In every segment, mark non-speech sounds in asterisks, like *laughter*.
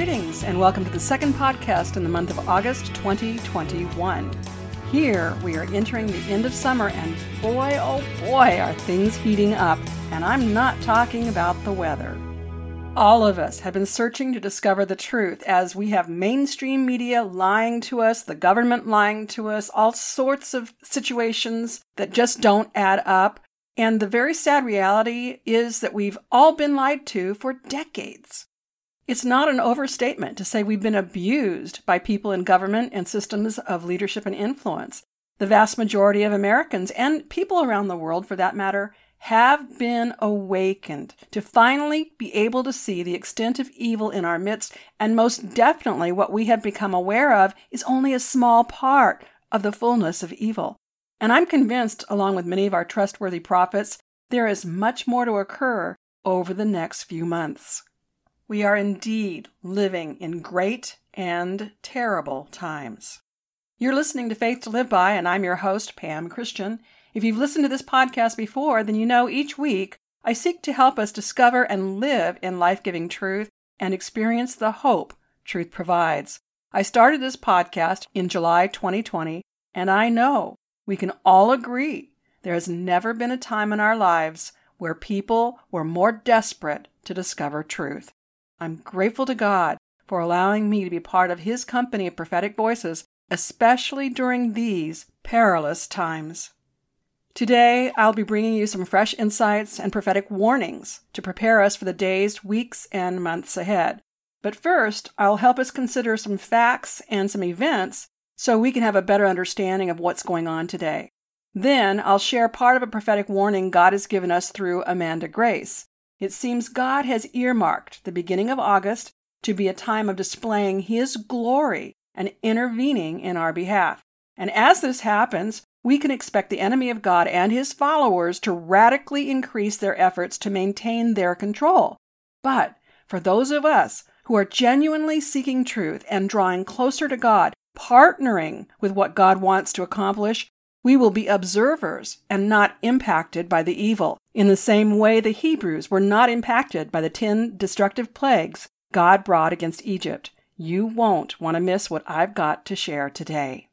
Greetings, and welcome to the second podcast in the month of August 2021. Here, we are entering the end of summer, and boy, oh boy, are things heating up. And I'm not talking about the weather. All of us have been searching to discover the truth as we have mainstream media lying to us, the government lying to us, all sorts of situations that just don't add up. And the very sad reality is that we've all been lied to for decades. It's not an overstatement to say we've been abused by people in government and systems of leadership and influence. The vast majority of Americans, and people around the world for that matter, have been awakened to finally be able to see the extent of evil in our midst, and most definitely what we have become aware of is only a small part of the fullness of evil. And I'm convinced, along with many of our trustworthy prophets, there is much more to occur over the next few months. We are indeed living in great and terrible times. You're listening to Faith to Live By, and I'm your host, Pam Christian. If you've listened to this podcast before, then you know each week I seek to help us discover and live in life giving truth and experience the hope truth provides. I started this podcast in July 2020, and I know we can all agree there has never been a time in our lives where people were more desperate to discover truth. I'm grateful to God for allowing me to be part of His company of prophetic voices, especially during these perilous times. Today, I'll be bringing you some fresh insights and prophetic warnings to prepare us for the days, weeks, and months ahead. But first, I'll help us consider some facts and some events so we can have a better understanding of what's going on today. Then, I'll share part of a prophetic warning God has given us through Amanda Grace. It seems God has earmarked the beginning of August to be a time of displaying His glory and intervening in our behalf. And as this happens, we can expect the enemy of God and his followers to radically increase their efforts to maintain their control. But for those of us who are genuinely seeking truth and drawing closer to God, partnering with what God wants to accomplish, we will be observers and not impacted by the evil, in the same way the Hebrews were not impacted by the ten destructive plagues God brought against Egypt. You won't want to miss what I've got to share today.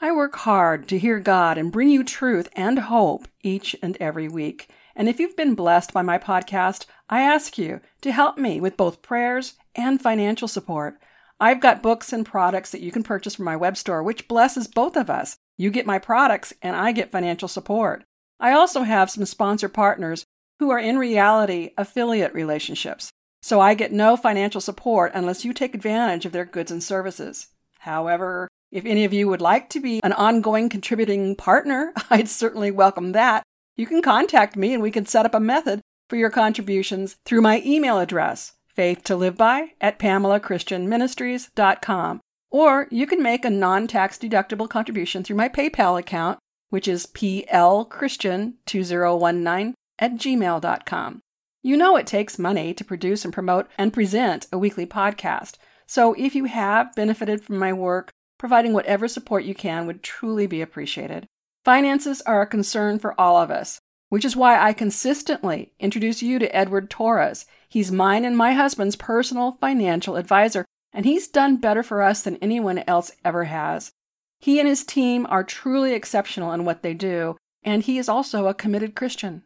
I work hard to hear God and bring you truth and hope each and every week. And if you've been blessed by my podcast, I ask you to help me with both prayers and financial support. I've got books and products that you can purchase from my web store, which blesses both of us. You get my products and I get financial support. I also have some sponsor partners who are in reality affiliate relationships, so I get no financial support unless you take advantage of their goods and services. However, if any of you would like to be an ongoing contributing partner, *laughs* I'd certainly welcome that. You can contact me and we can set up a method for your contributions through my email address, faith to live by at pamelachristianministries.com. Or you can make a non tax deductible contribution through my PayPal account, which is plchristian2019 at gmail.com. You know it takes money to produce and promote and present a weekly podcast. So if you have benefited from my work, providing whatever support you can would truly be appreciated. Finances are a concern for all of us, which is why I consistently introduce you to Edward Torres. He's mine and my husband's personal financial advisor and he's done better for us than anyone else ever has. He and his team are truly exceptional in what they do, and he is also a committed Christian.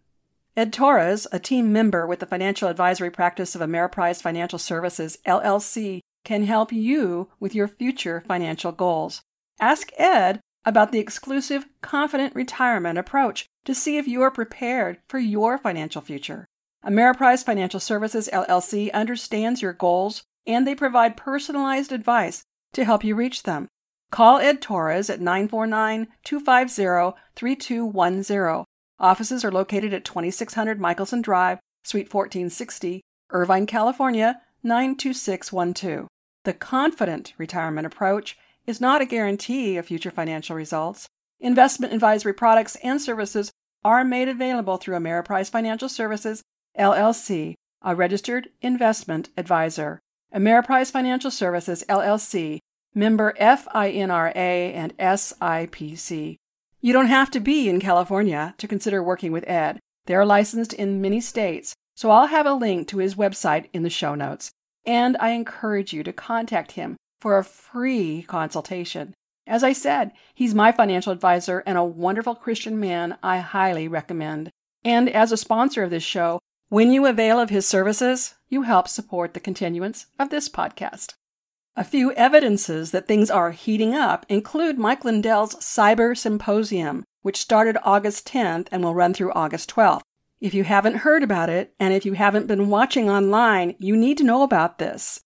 Ed Torres, a team member with the financial advisory practice of Ameriprise Financial Services, LLC, can help you with your future financial goals. Ask Ed about the exclusive Confident Retirement approach to see if you are prepared for your financial future. Ameriprise Financial Services, LLC understands your goals and they provide personalized advice to help you reach them. Call Ed Torres at 949 250 3210. Offices are located at 2600 Michelson Drive, Suite 1460, Irvine, California 92612. The confident retirement approach is not a guarantee of future financial results. Investment advisory products and services are made available through Ameriprise Financial Services, LLC, a registered investment advisor. Ameriprise Financial Services, LLC, member FINRA and SIPC. You don't have to be in California to consider working with Ed. They're licensed in many states, so I'll have a link to his website in the show notes. and I encourage you to contact him for a free consultation. As I said, he's my financial advisor and a wonderful Christian man I highly recommend. And as a sponsor of this show, when you avail of his services, you help support the continuance of this podcast. A few evidences that things are heating up include Mike Lindell's Cyber Symposium, which started August 10th and will run through August 12th. If you haven't heard about it, and if you haven't been watching online, you need to know about this.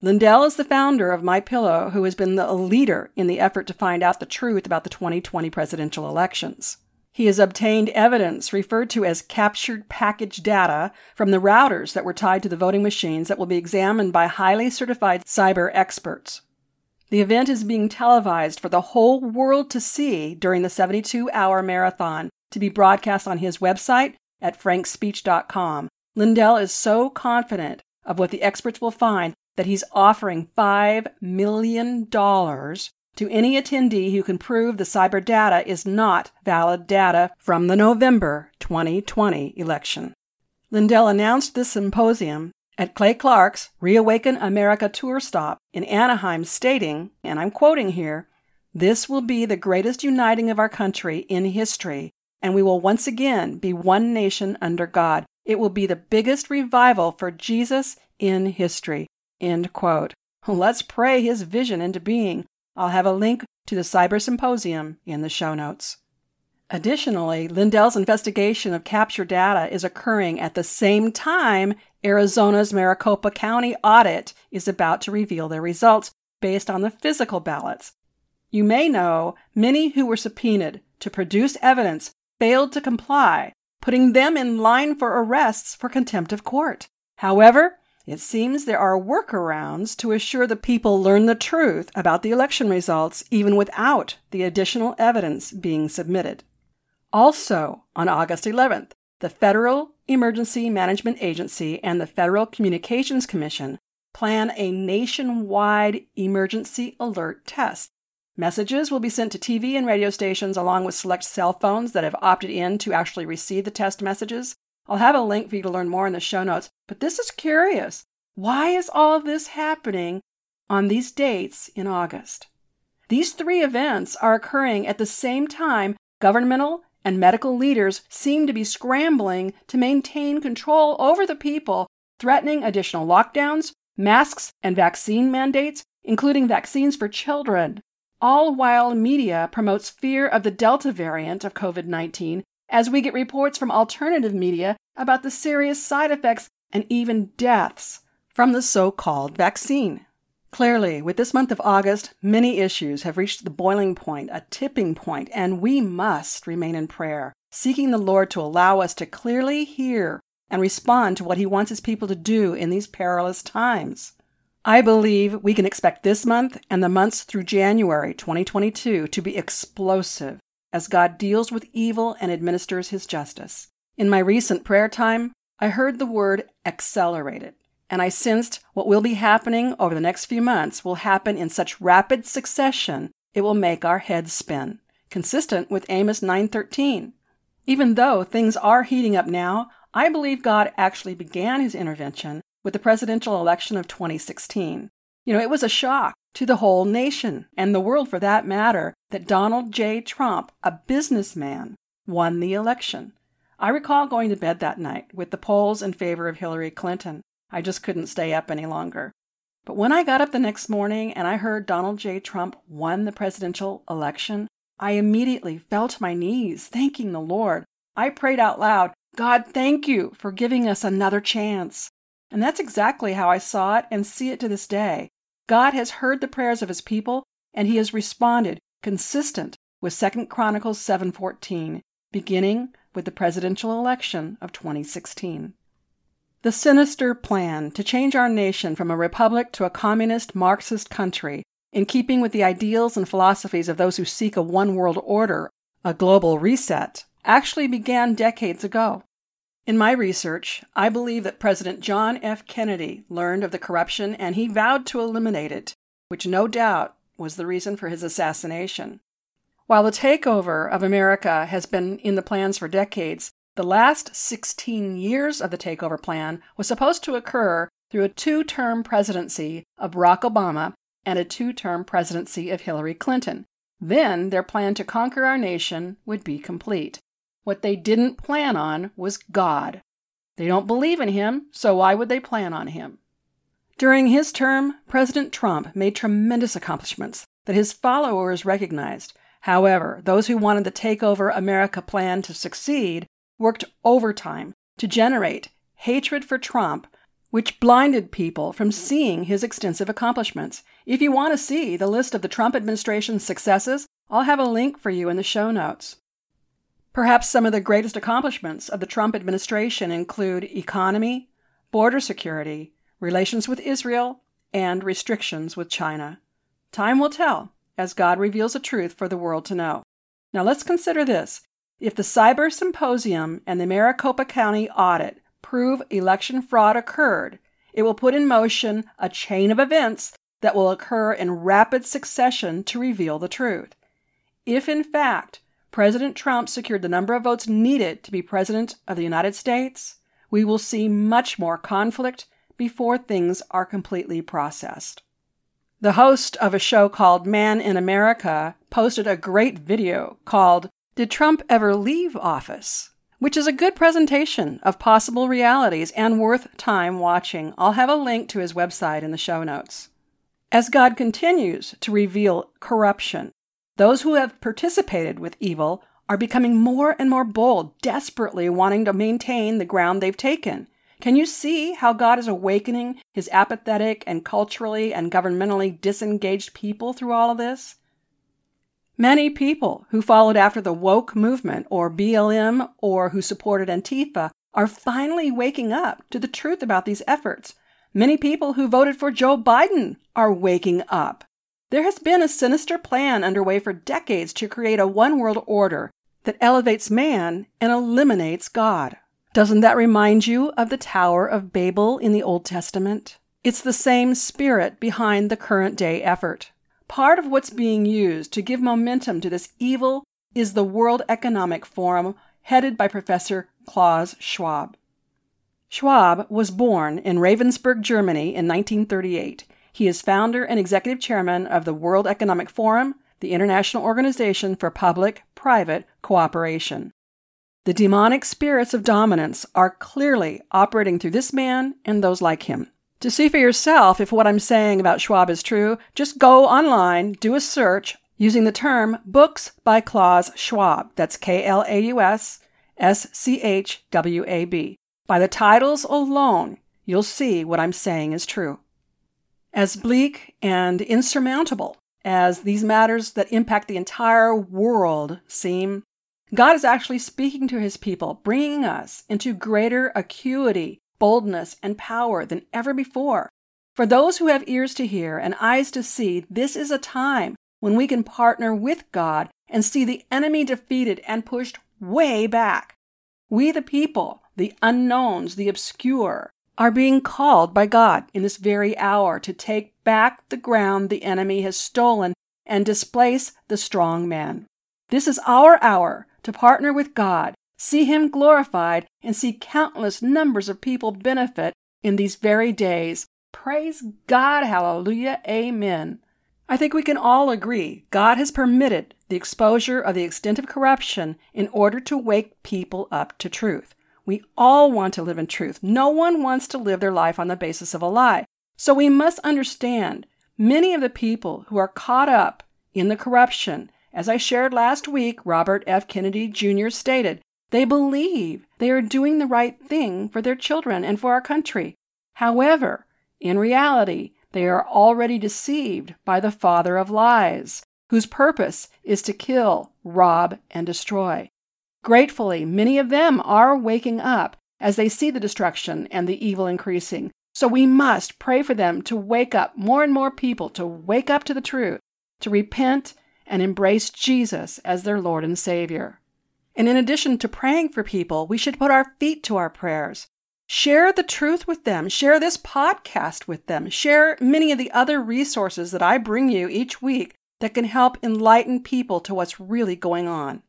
Lindell is the founder of My Pillow, who has been the leader in the effort to find out the truth about the 2020 presidential elections. He has obtained evidence referred to as captured package data from the routers that were tied to the voting machines that will be examined by highly certified cyber experts. The event is being televised for the whole world to see during the 72 hour marathon to be broadcast on his website at frankspeech.com. Lindell is so confident of what the experts will find that he's offering $5 million to any attendee who can prove the cyber data is not valid data from the November 2020 election. Lindell announced this symposium at Clay Clark's Reawaken America tour stop in Anaheim, stating, and I'm quoting here, This will be the greatest uniting of our country in history, and we will once again be one nation under God. It will be the biggest revival for Jesus in history. End quote. Let's pray his vision into being I'll have a link to the Cyber Symposium in the show notes. Additionally, Lindell's investigation of capture data is occurring at the same time Arizona's Maricopa County audit is about to reveal their results based on the physical ballots. You may know many who were subpoenaed to produce evidence failed to comply, putting them in line for arrests for contempt of court. However, it seems there are workarounds to assure the people learn the truth about the election results even without the additional evidence being submitted. Also, on August 11th, the Federal Emergency Management Agency and the Federal Communications Commission plan a nationwide emergency alert test. Messages will be sent to TV and radio stations along with select cell phones that have opted in to actually receive the test messages I'll have a link for you to learn more in the show notes, but this is curious. Why is all this happening on these dates in August? These three events are occurring at the same time governmental and medical leaders seem to be scrambling to maintain control over the people, threatening additional lockdowns, masks, and vaccine mandates, including vaccines for children, all while media promotes fear of the Delta variant of COVID 19 as we get reports from alternative media about the serious side effects and even deaths from the so called vaccine. Clearly, with this month of August, many issues have reached the boiling point, a tipping point, and we must remain in prayer, seeking the Lord to allow us to clearly hear and respond to what He wants His people to do in these perilous times. I believe we can expect this month and the months through January 2022 to be explosive as God deals with evil and administers his justice. In my recent prayer time, I heard the word accelerated, and I sensed what will be happening over the next few months will happen in such rapid succession it will make our heads spin, consistent with Amos 9:13. Even though things are heating up now, I believe God actually began his intervention with the presidential election of 2016. You know, it was a shock to the whole nation, and the world for that matter, that Donald J. Trump, a businessman, won the election. I recall going to bed that night with the polls in favor of Hillary Clinton. I just couldn't stay up any longer. But when I got up the next morning and I heard Donald J. Trump won the presidential election, I immediately fell to my knees, thanking the Lord. I prayed out loud, God, thank you for giving us another chance. And that's exactly how I saw it and see it to this day. God has heard the prayers of his people and he has responded consistent with 2 Chronicles 7:14, beginning with the presidential election of 2016. The sinister plan to change our nation from a republic to a communist Marxist country, in keeping with the ideals and philosophies of those who seek a one world order, a global reset, actually began decades ago. In my research, I believe that President John F. Kennedy learned of the corruption and he vowed to eliminate it, which no doubt was the reason for his assassination. While the takeover of America has been in the plans for decades, the last 16 years of the takeover plan was supposed to occur through a two term presidency of Barack Obama and a two term presidency of Hillary Clinton. Then their plan to conquer our nation would be complete. What they didn't plan on was God. They don't believe in Him, so why would they plan on Him? During his term, President Trump made tremendous accomplishments that his followers recognized. However, those who wanted the Takeover America plan to succeed worked overtime to generate hatred for Trump, which blinded people from seeing his extensive accomplishments. If you want to see the list of the Trump administration's successes, I'll have a link for you in the show notes. Perhaps some of the greatest accomplishments of the Trump administration include economy, border security, relations with Israel, and restrictions with China. Time will tell as God reveals the truth for the world to know. Now let's consider this. If the Cyber Symposium and the Maricopa County audit prove election fraud occurred, it will put in motion a chain of events that will occur in rapid succession to reveal the truth. If, in fact, President Trump secured the number of votes needed to be President of the United States, we will see much more conflict before things are completely processed. The host of a show called Man in America posted a great video called Did Trump Ever Leave Office? which is a good presentation of possible realities and worth time watching. I'll have a link to his website in the show notes. As God continues to reveal corruption, those who have participated with evil are becoming more and more bold, desperately wanting to maintain the ground they've taken. Can you see how God is awakening his apathetic and culturally and governmentally disengaged people through all of this? Many people who followed after the woke movement or BLM or who supported Antifa are finally waking up to the truth about these efforts. Many people who voted for Joe Biden are waking up. There has been a sinister plan underway for decades to create a one world order that elevates man and eliminates God. Doesn't that remind you of the Tower of Babel in the Old Testament? It's the same spirit behind the current day effort. Part of what's being used to give momentum to this evil is the World Economic Forum headed by Professor Klaus Schwab. Schwab was born in Ravensburg, Germany in 1938. He is founder and executive chairman of the World Economic Forum, the International Organization for Public Private Cooperation. The demonic spirits of dominance are clearly operating through this man and those like him. To see for yourself if what I'm saying about Schwab is true, just go online, do a search using the term Books by Klaus Schwab. That's K L A U S S C H W A B. By the titles alone, you'll see what I'm saying is true. As bleak and insurmountable as these matters that impact the entire world seem, God is actually speaking to his people, bringing us into greater acuity, boldness, and power than ever before. For those who have ears to hear and eyes to see, this is a time when we can partner with God and see the enemy defeated and pushed way back. We, the people, the unknowns, the obscure, are being called by God in this very hour to take back the ground the enemy has stolen and displace the strong man. This is our hour to partner with God, see Him glorified, and see countless numbers of people benefit in these very days. Praise God, hallelujah, amen. I think we can all agree God has permitted the exposure of the extent of corruption in order to wake people up to truth. We all want to live in truth. No one wants to live their life on the basis of a lie. So we must understand many of the people who are caught up in the corruption as I shared last week, Robert F. Kennedy Jr. stated, they believe they are doing the right thing for their children and for our country. However, in reality, they are already deceived by the father of lies, whose purpose is to kill, rob, and destroy. Gratefully, many of them are waking up as they see the destruction and the evil increasing. So we must pray for them to wake up, more and more people to wake up to the truth, to repent and embrace Jesus as their Lord and Savior. And in addition to praying for people, we should put our feet to our prayers. Share the truth with them. Share this podcast with them. Share many of the other resources that I bring you each week that can help enlighten people to what's really going on.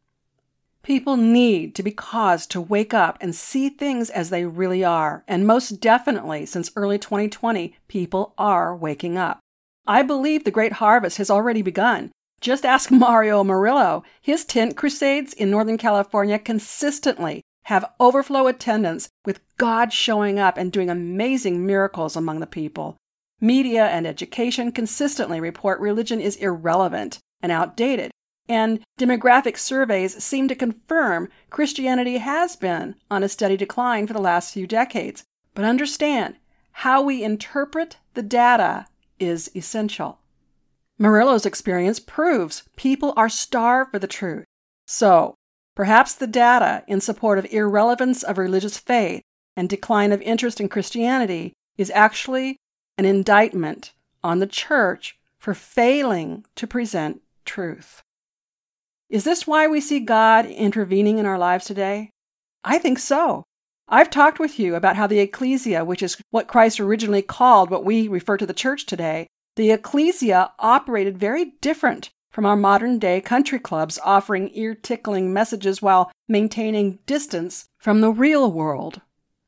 People need to be caused to wake up and see things as they really are. And most definitely, since early 2020, people are waking up. I believe the great harvest has already begun. Just ask *laughs* Mario Murillo. His tent crusades in Northern California consistently have overflow attendance with God showing up and doing amazing miracles among the people. Media and education consistently report religion is irrelevant and outdated, and demographic surveys seem to confirm Christianity has been on a steady decline for the last few decades. But understand, how we interpret the data is essential. Murillo's experience proves people are starved for the truth. So, perhaps the data in support of irrelevance of religious faith and decline of interest in Christianity is actually an indictment on the church for failing to present truth. Is this why we see God intervening in our lives today? I think so. I've talked with you about how the ecclesia, which is what Christ originally called what we refer to the church today, the ecclesia operated very different from our modern day country clubs offering ear tickling messages while maintaining distance from the real world.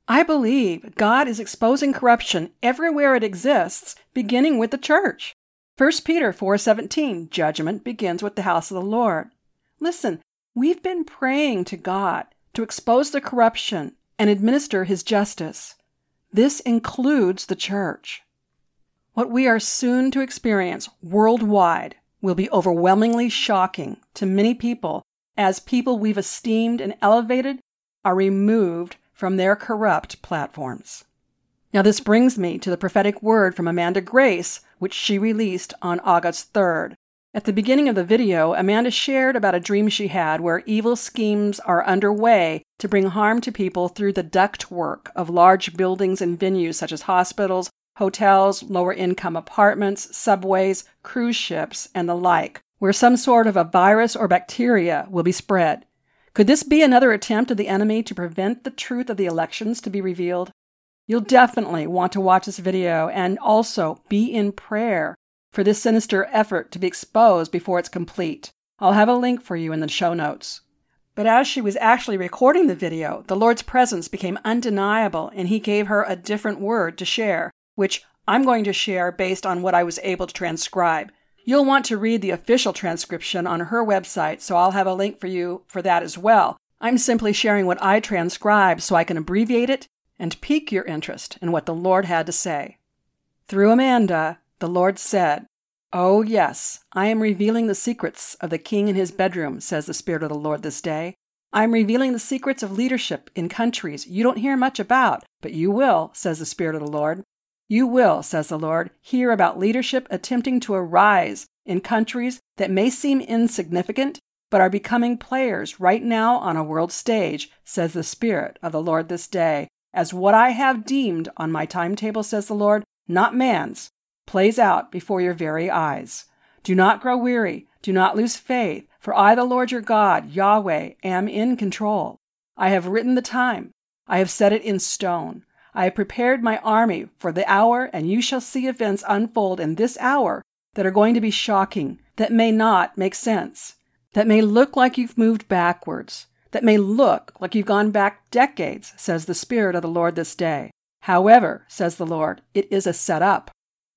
I believe God is exposing corruption everywhere it exists, beginning with the church. 1 Peter 4:17 Judgment begins with the house of the Lord. Listen, we've been praying to God to expose the corruption and administer his justice. This includes the church. What we are soon to experience worldwide will be overwhelmingly shocking to many people as people we've esteemed and elevated are removed from their corrupt platforms. Now, this brings me to the prophetic word from Amanda Grace, which she released on August 3rd. At the beginning of the video, Amanda shared about a dream she had where evil schemes are underway to bring harm to people through the ductwork of large buildings and venues such as hospitals, hotels, lower income apartments, subways, cruise ships, and the like, where some sort of a virus or bacteria will be spread. Could this be another attempt of the enemy to prevent the truth of the elections to be revealed? You'll definitely want to watch this video and also be in prayer for this sinister effort to be exposed before it's complete. I'll have a link for you in the show notes. But as she was actually recording the video, the Lord's presence became undeniable and he gave her a different word to share, which I'm going to share based on what I was able to transcribe. You'll want to read the official transcription on her website, so I'll have a link for you for that as well. I'm simply sharing what I transcribed so I can abbreviate it and pique your interest in what the Lord had to say. Through Amanda, the Lord said, Oh, yes, I am revealing the secrets of the king in his bedroom, says the Spirit of the Lord this day. I am revealing the secrets of leadership in countries you don't hear much about, but you will, says the Spirit of the Lord. You will, says the Lord, hear about leadership attempting to arise in countries that may seem insignificant, but are becoming players right now on a world stage, says the Spirit of the Lord this day. As what I have deemed on my timetable, says the Lord, not man's, plays out before your very eyes. Do not grow weary, do not lose faith, for I, the Lord your God, Yahweh, am in control. I have written the time, I have set it in stone. I have prepared my army for the hour, and you shall see events unfold in this hour that are going to be shocking, that may not make sense, that may look like you've moved backwards, that may look like you've gone back decades, says the Spirit of the Lord this day. However, says the Lord, it is a setup.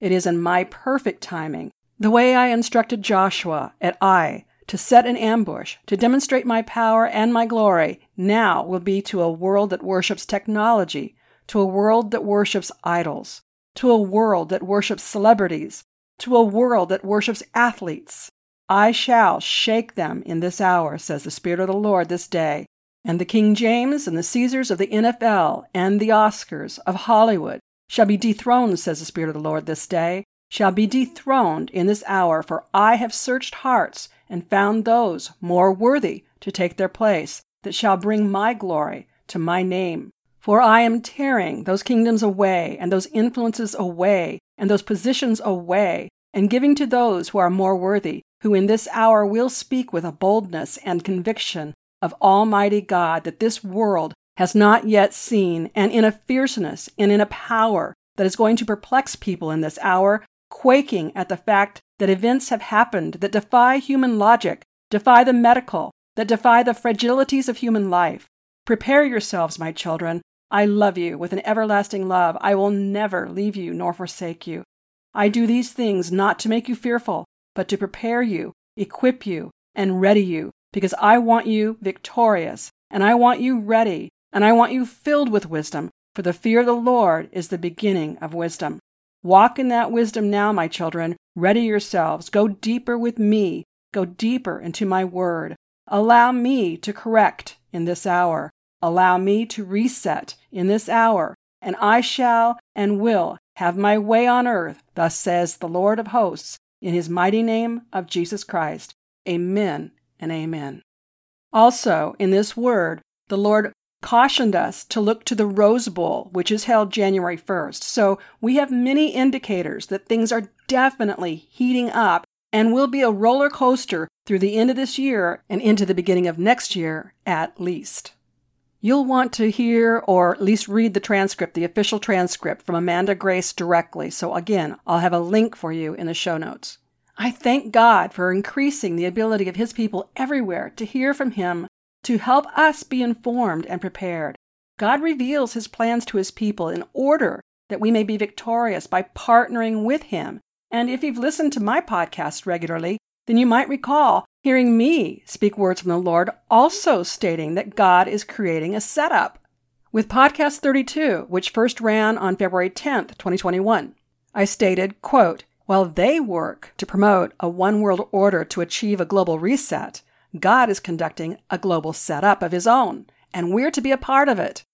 It is in my perfect timing, the way I instructed Joshua at Ai to set an ambush, to demonstrate my power and my glory, now will be to a world that worships technology, to a world that worships idols, to a world that worships celebrities, to a world that worships athletes. I shall shake them in this hour, says the Spirit of the Lord this day. And the King James and the Caesars of the NFL and the Oscars of Hollywood shall be dethroned, says the Spirit of the Lord this day, shall be dethroned in this hour, for I have searched hearts and found those more worthy to take their place, that shall bring my glory to my name. For I am tearing those kingdoms away, and those influences away, and those positions away, and giving to those who are more worthy, who in this hour will speak with a boldness and conviction of Almighty God that this world has not yet seen, and in a fierceness and in a power that is going to perplex people in this hour, quaking at the fact that events have happened that defy human logic, defy the medical, that defy the fragilities of human life. Prepare yourselves, my children. I love you with an everlasting love. I will never leave you nor forsake you. I do these things not to make you fearful, but to prepare you, equip you, and ready you, because I want you victorious, and I want you ready, and I want you filled with wisdom, for the fear of the Lord is the beginning of wisdom. Walk in that wisdom now, my children. Ready yourselves. Go deeper with me. Go deeper into my word. Allow me to correct in this hour. Allow me to reset in this hour, and I shall and will have my way on earth, thus says the Lord of hosts, in his mighty name of Jesus Christ. Amen and amen. Also, in this word, the Lord cautioned us to look to the Rose Bowl, which is held January 1st. So we have many indicators that things are definitely heating up and will be a roller coaster through the end of this year and into the beginning of next year at least. You'll want to hear or at least read the transcript, the official transcript from Amanda Grace directly. So again, I'll have a link for you in the show notes. I thank God for increasing the ability of His people everywhere to hear from Him to help us be informed and prepared. God reveals His plans to His people in order that we may be victorious by partnering with Him. And if you've listened to my podcast regularly, then you might recall hearing me speak words from the Lord, also stating that God is creating a setup. With podcast 32, which first ran on February 10th, 2021, I stated, quote, while they work to promote a one world order to achieve a global reset, God is conducting a global setup of his own, and we're to be a part of it.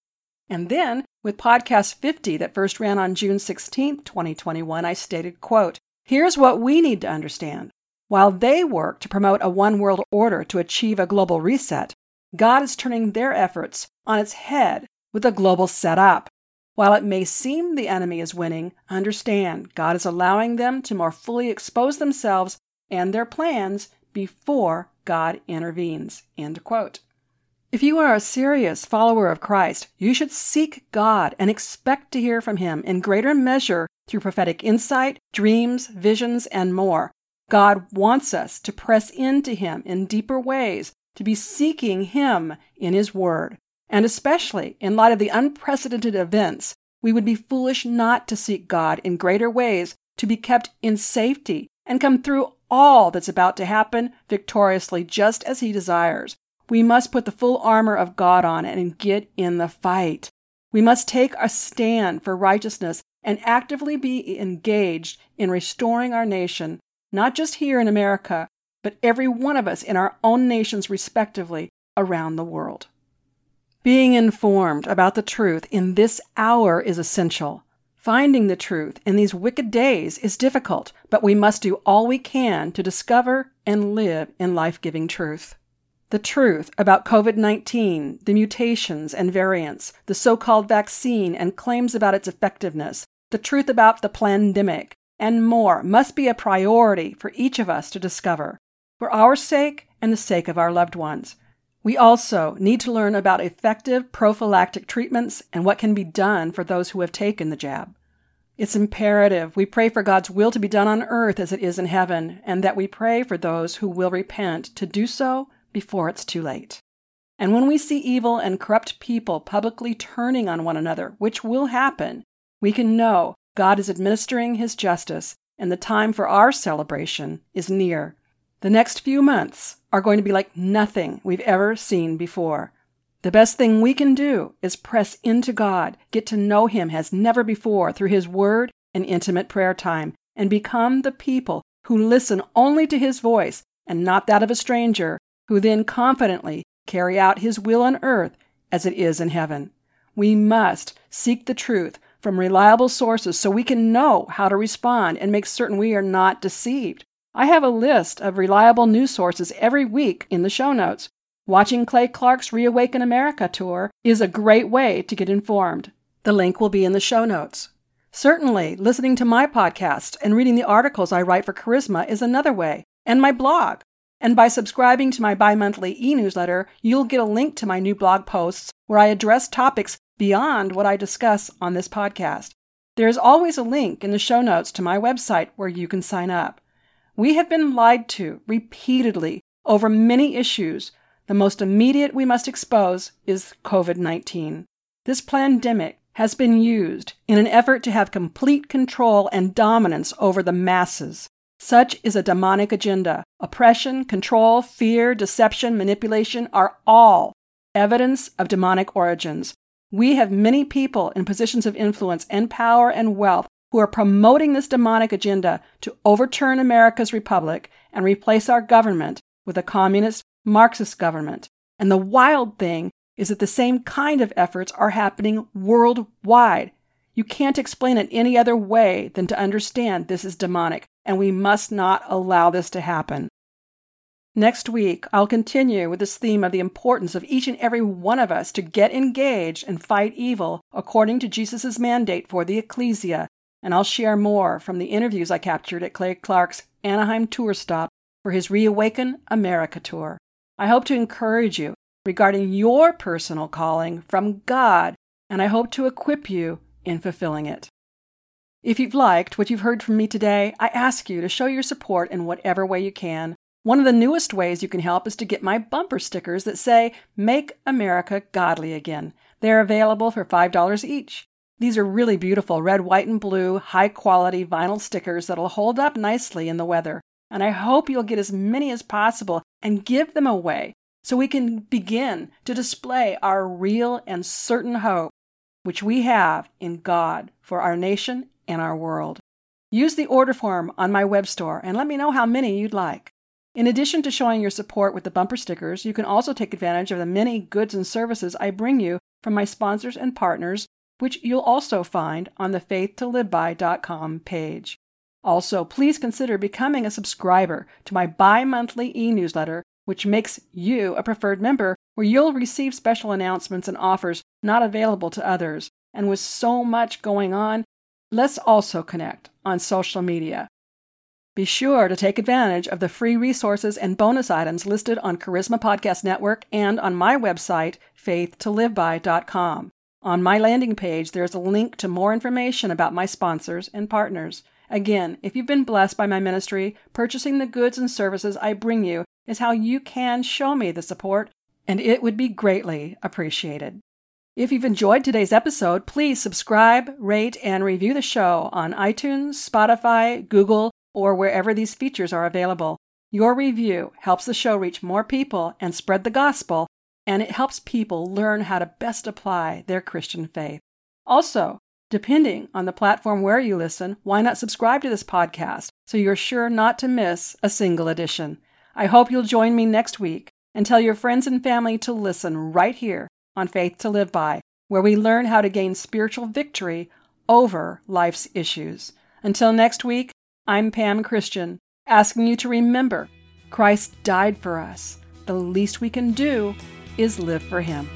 And then, with podcast 50 that first ran on June 16, 2021, I stated, quote, Here's what we need to understand. While they work to promote a one world order to achieve a global reset, God is turning their efforts on its head with a global setup. While it may seem the enemy is winning, understand God is allowing them to more fully expose themselves and their plans before God intervenes. End quote. If you are a serious follower of Christ, you should seek God and expect to hear from Him in greater measure through prophetic insight, dreams, visions, and more. God wants us to press into Him in deeper ways, to be seeking Him in His Word. And especially in light of the unprecedented events, we would be foolish not to seek God in greater ways to be kept in safety and come through all that's about to happen victoriously just as He desires. We must put the full armor of God on and get in the fight. We must take a stand for righteousness and actively be engaged in restoring our nation not just here in America, but every one of us in our own nations respectively around the world. Being informed about the truth in this hour is essential. Finding the truth in these wicked days is difficult, but we must do all we can to discover and live in life giving truth. The truth about COVID 19, the mutations and variants, the so called vaccine and claims about its effectiveness, the truth about the pandemic, and more must be a priority for each of us to discover, for our sake and the sake of our loved ones. We also need to learn about effective prophylactic treatments and what can be done for those who have taken the jab. It's imperative we pray for God's will to be done on earth as it is in heaven, and that we pray for those who will repent to do so before it's too late. And when we see evil and corrupt people publicly turning on one another, which will happen, we can know God is administering his justice, and the time for our celebration is near. The next few months are going to be like nothing we've ever seen before. The best thing we can do is press into God, get to know Him as never before through His Word and intimate prayer time, and become the people who listen only to His voice and not that of a stranger, who then confidently carry out His will on earth as it is in heaven. We must seek the truth from reliable sources so we can know how to respond and make certain we are not deceived. I have a list of reliable news sources every week in the show notes. Watching Clay Clark's Reawaken America tour is a great way to get informed. The link will be in the show notes. Certainly, listening to my podcast and reading the articles I write for Charisma is another way, and my blog. And by subscribing to my bi monthly e newsletter, you'll get a link to my new blog posts where I address topics beyond what I discuss on this podcast. There is always a link in the show notes to my website where you can sign up. We have been lied to repeatedly over many issues The most immediate we must expose is COVID 19. This pandemic has been used in an effort to have complete control and dominance over the masses. Such is a demonic agenda. Oppression, control, fear, deception, manipulation are all evidence of demonic origins. We have many people in positions of influence and power and wealth who are promoting this demonic agenda to overturn America's republic and replace our government with a communist Marxist government. And the wild thing is that the same kind of efforts are happening worldwide. You can't explain it any other way than to understand this is demonic, and we must not allow this to happen. Next week, I'll continue with this theme of the importance of each and every one of us to get engaged and fight evil according to Jesus' mandate for the ecclesia, and I'll share more from the interviews I captured at Clay Clark's Anaheim tour stop for his Reawaken America tour. I hope to encourage you regarding your personal calling from God, and I hope to equip you in fulfilling it. If you've liked what you've heard from me today, I ask you to show your support in whatever way you can. One of the newest ways you can help is to get my bumper stickers that say, Make America Godly Again. They're available for $5 each. These are really beautiful red, white, and blue, high quality vinyl stickers that'll hold up nicely in the weather. And I hope you'll get as many as possible and give them away so we can begin to display our real and certain hope, which we have in God for our nation and our world. Use the order form on my web store and let me know how many you'd like. In addition to showing your support with the bumper stickers, you can also take advantage of the many goods and services I bring you from my sponsors and partners, which you'll also find on the faithtoliveby.com page. Also, please consider becoming a subscriber to my bi monthly e newsletter which makes you a preferred member where you'll receive special announcements and offers not available to others. And with so much going on, let's also connect on social media. Be sure to take advantage of the free resources and bonus items listed on Charisma Podcast Network and on my website, faithtoliveby.com. On my landing page, there's a link to more information about my sponsors and partners. Again, if you've been blessed by my ministry, purchasing the goods and services I bring you is how you can show me the support, and it would be greatly appreciated. If you've enjoyed today's episode, please subscribe, rate, and review the show on iTunes, Spotify, Google, or wherever these features are available. Your review helps the show reach more people and spread the gospel, and it helps people learn how to best apply their Christian faith. Also, depending on the platform where you listen, why not subscribe to this podcast so you're sure not to miss a single edition? I hope you'll join me next week and tell your friends and family to listen right here on Faith to Live By, where we learn how to gain spiritual victory over life's issues. Until next week, I'm Pam Christian, asking you to remember Christ died for us. The least we can do is live for Him.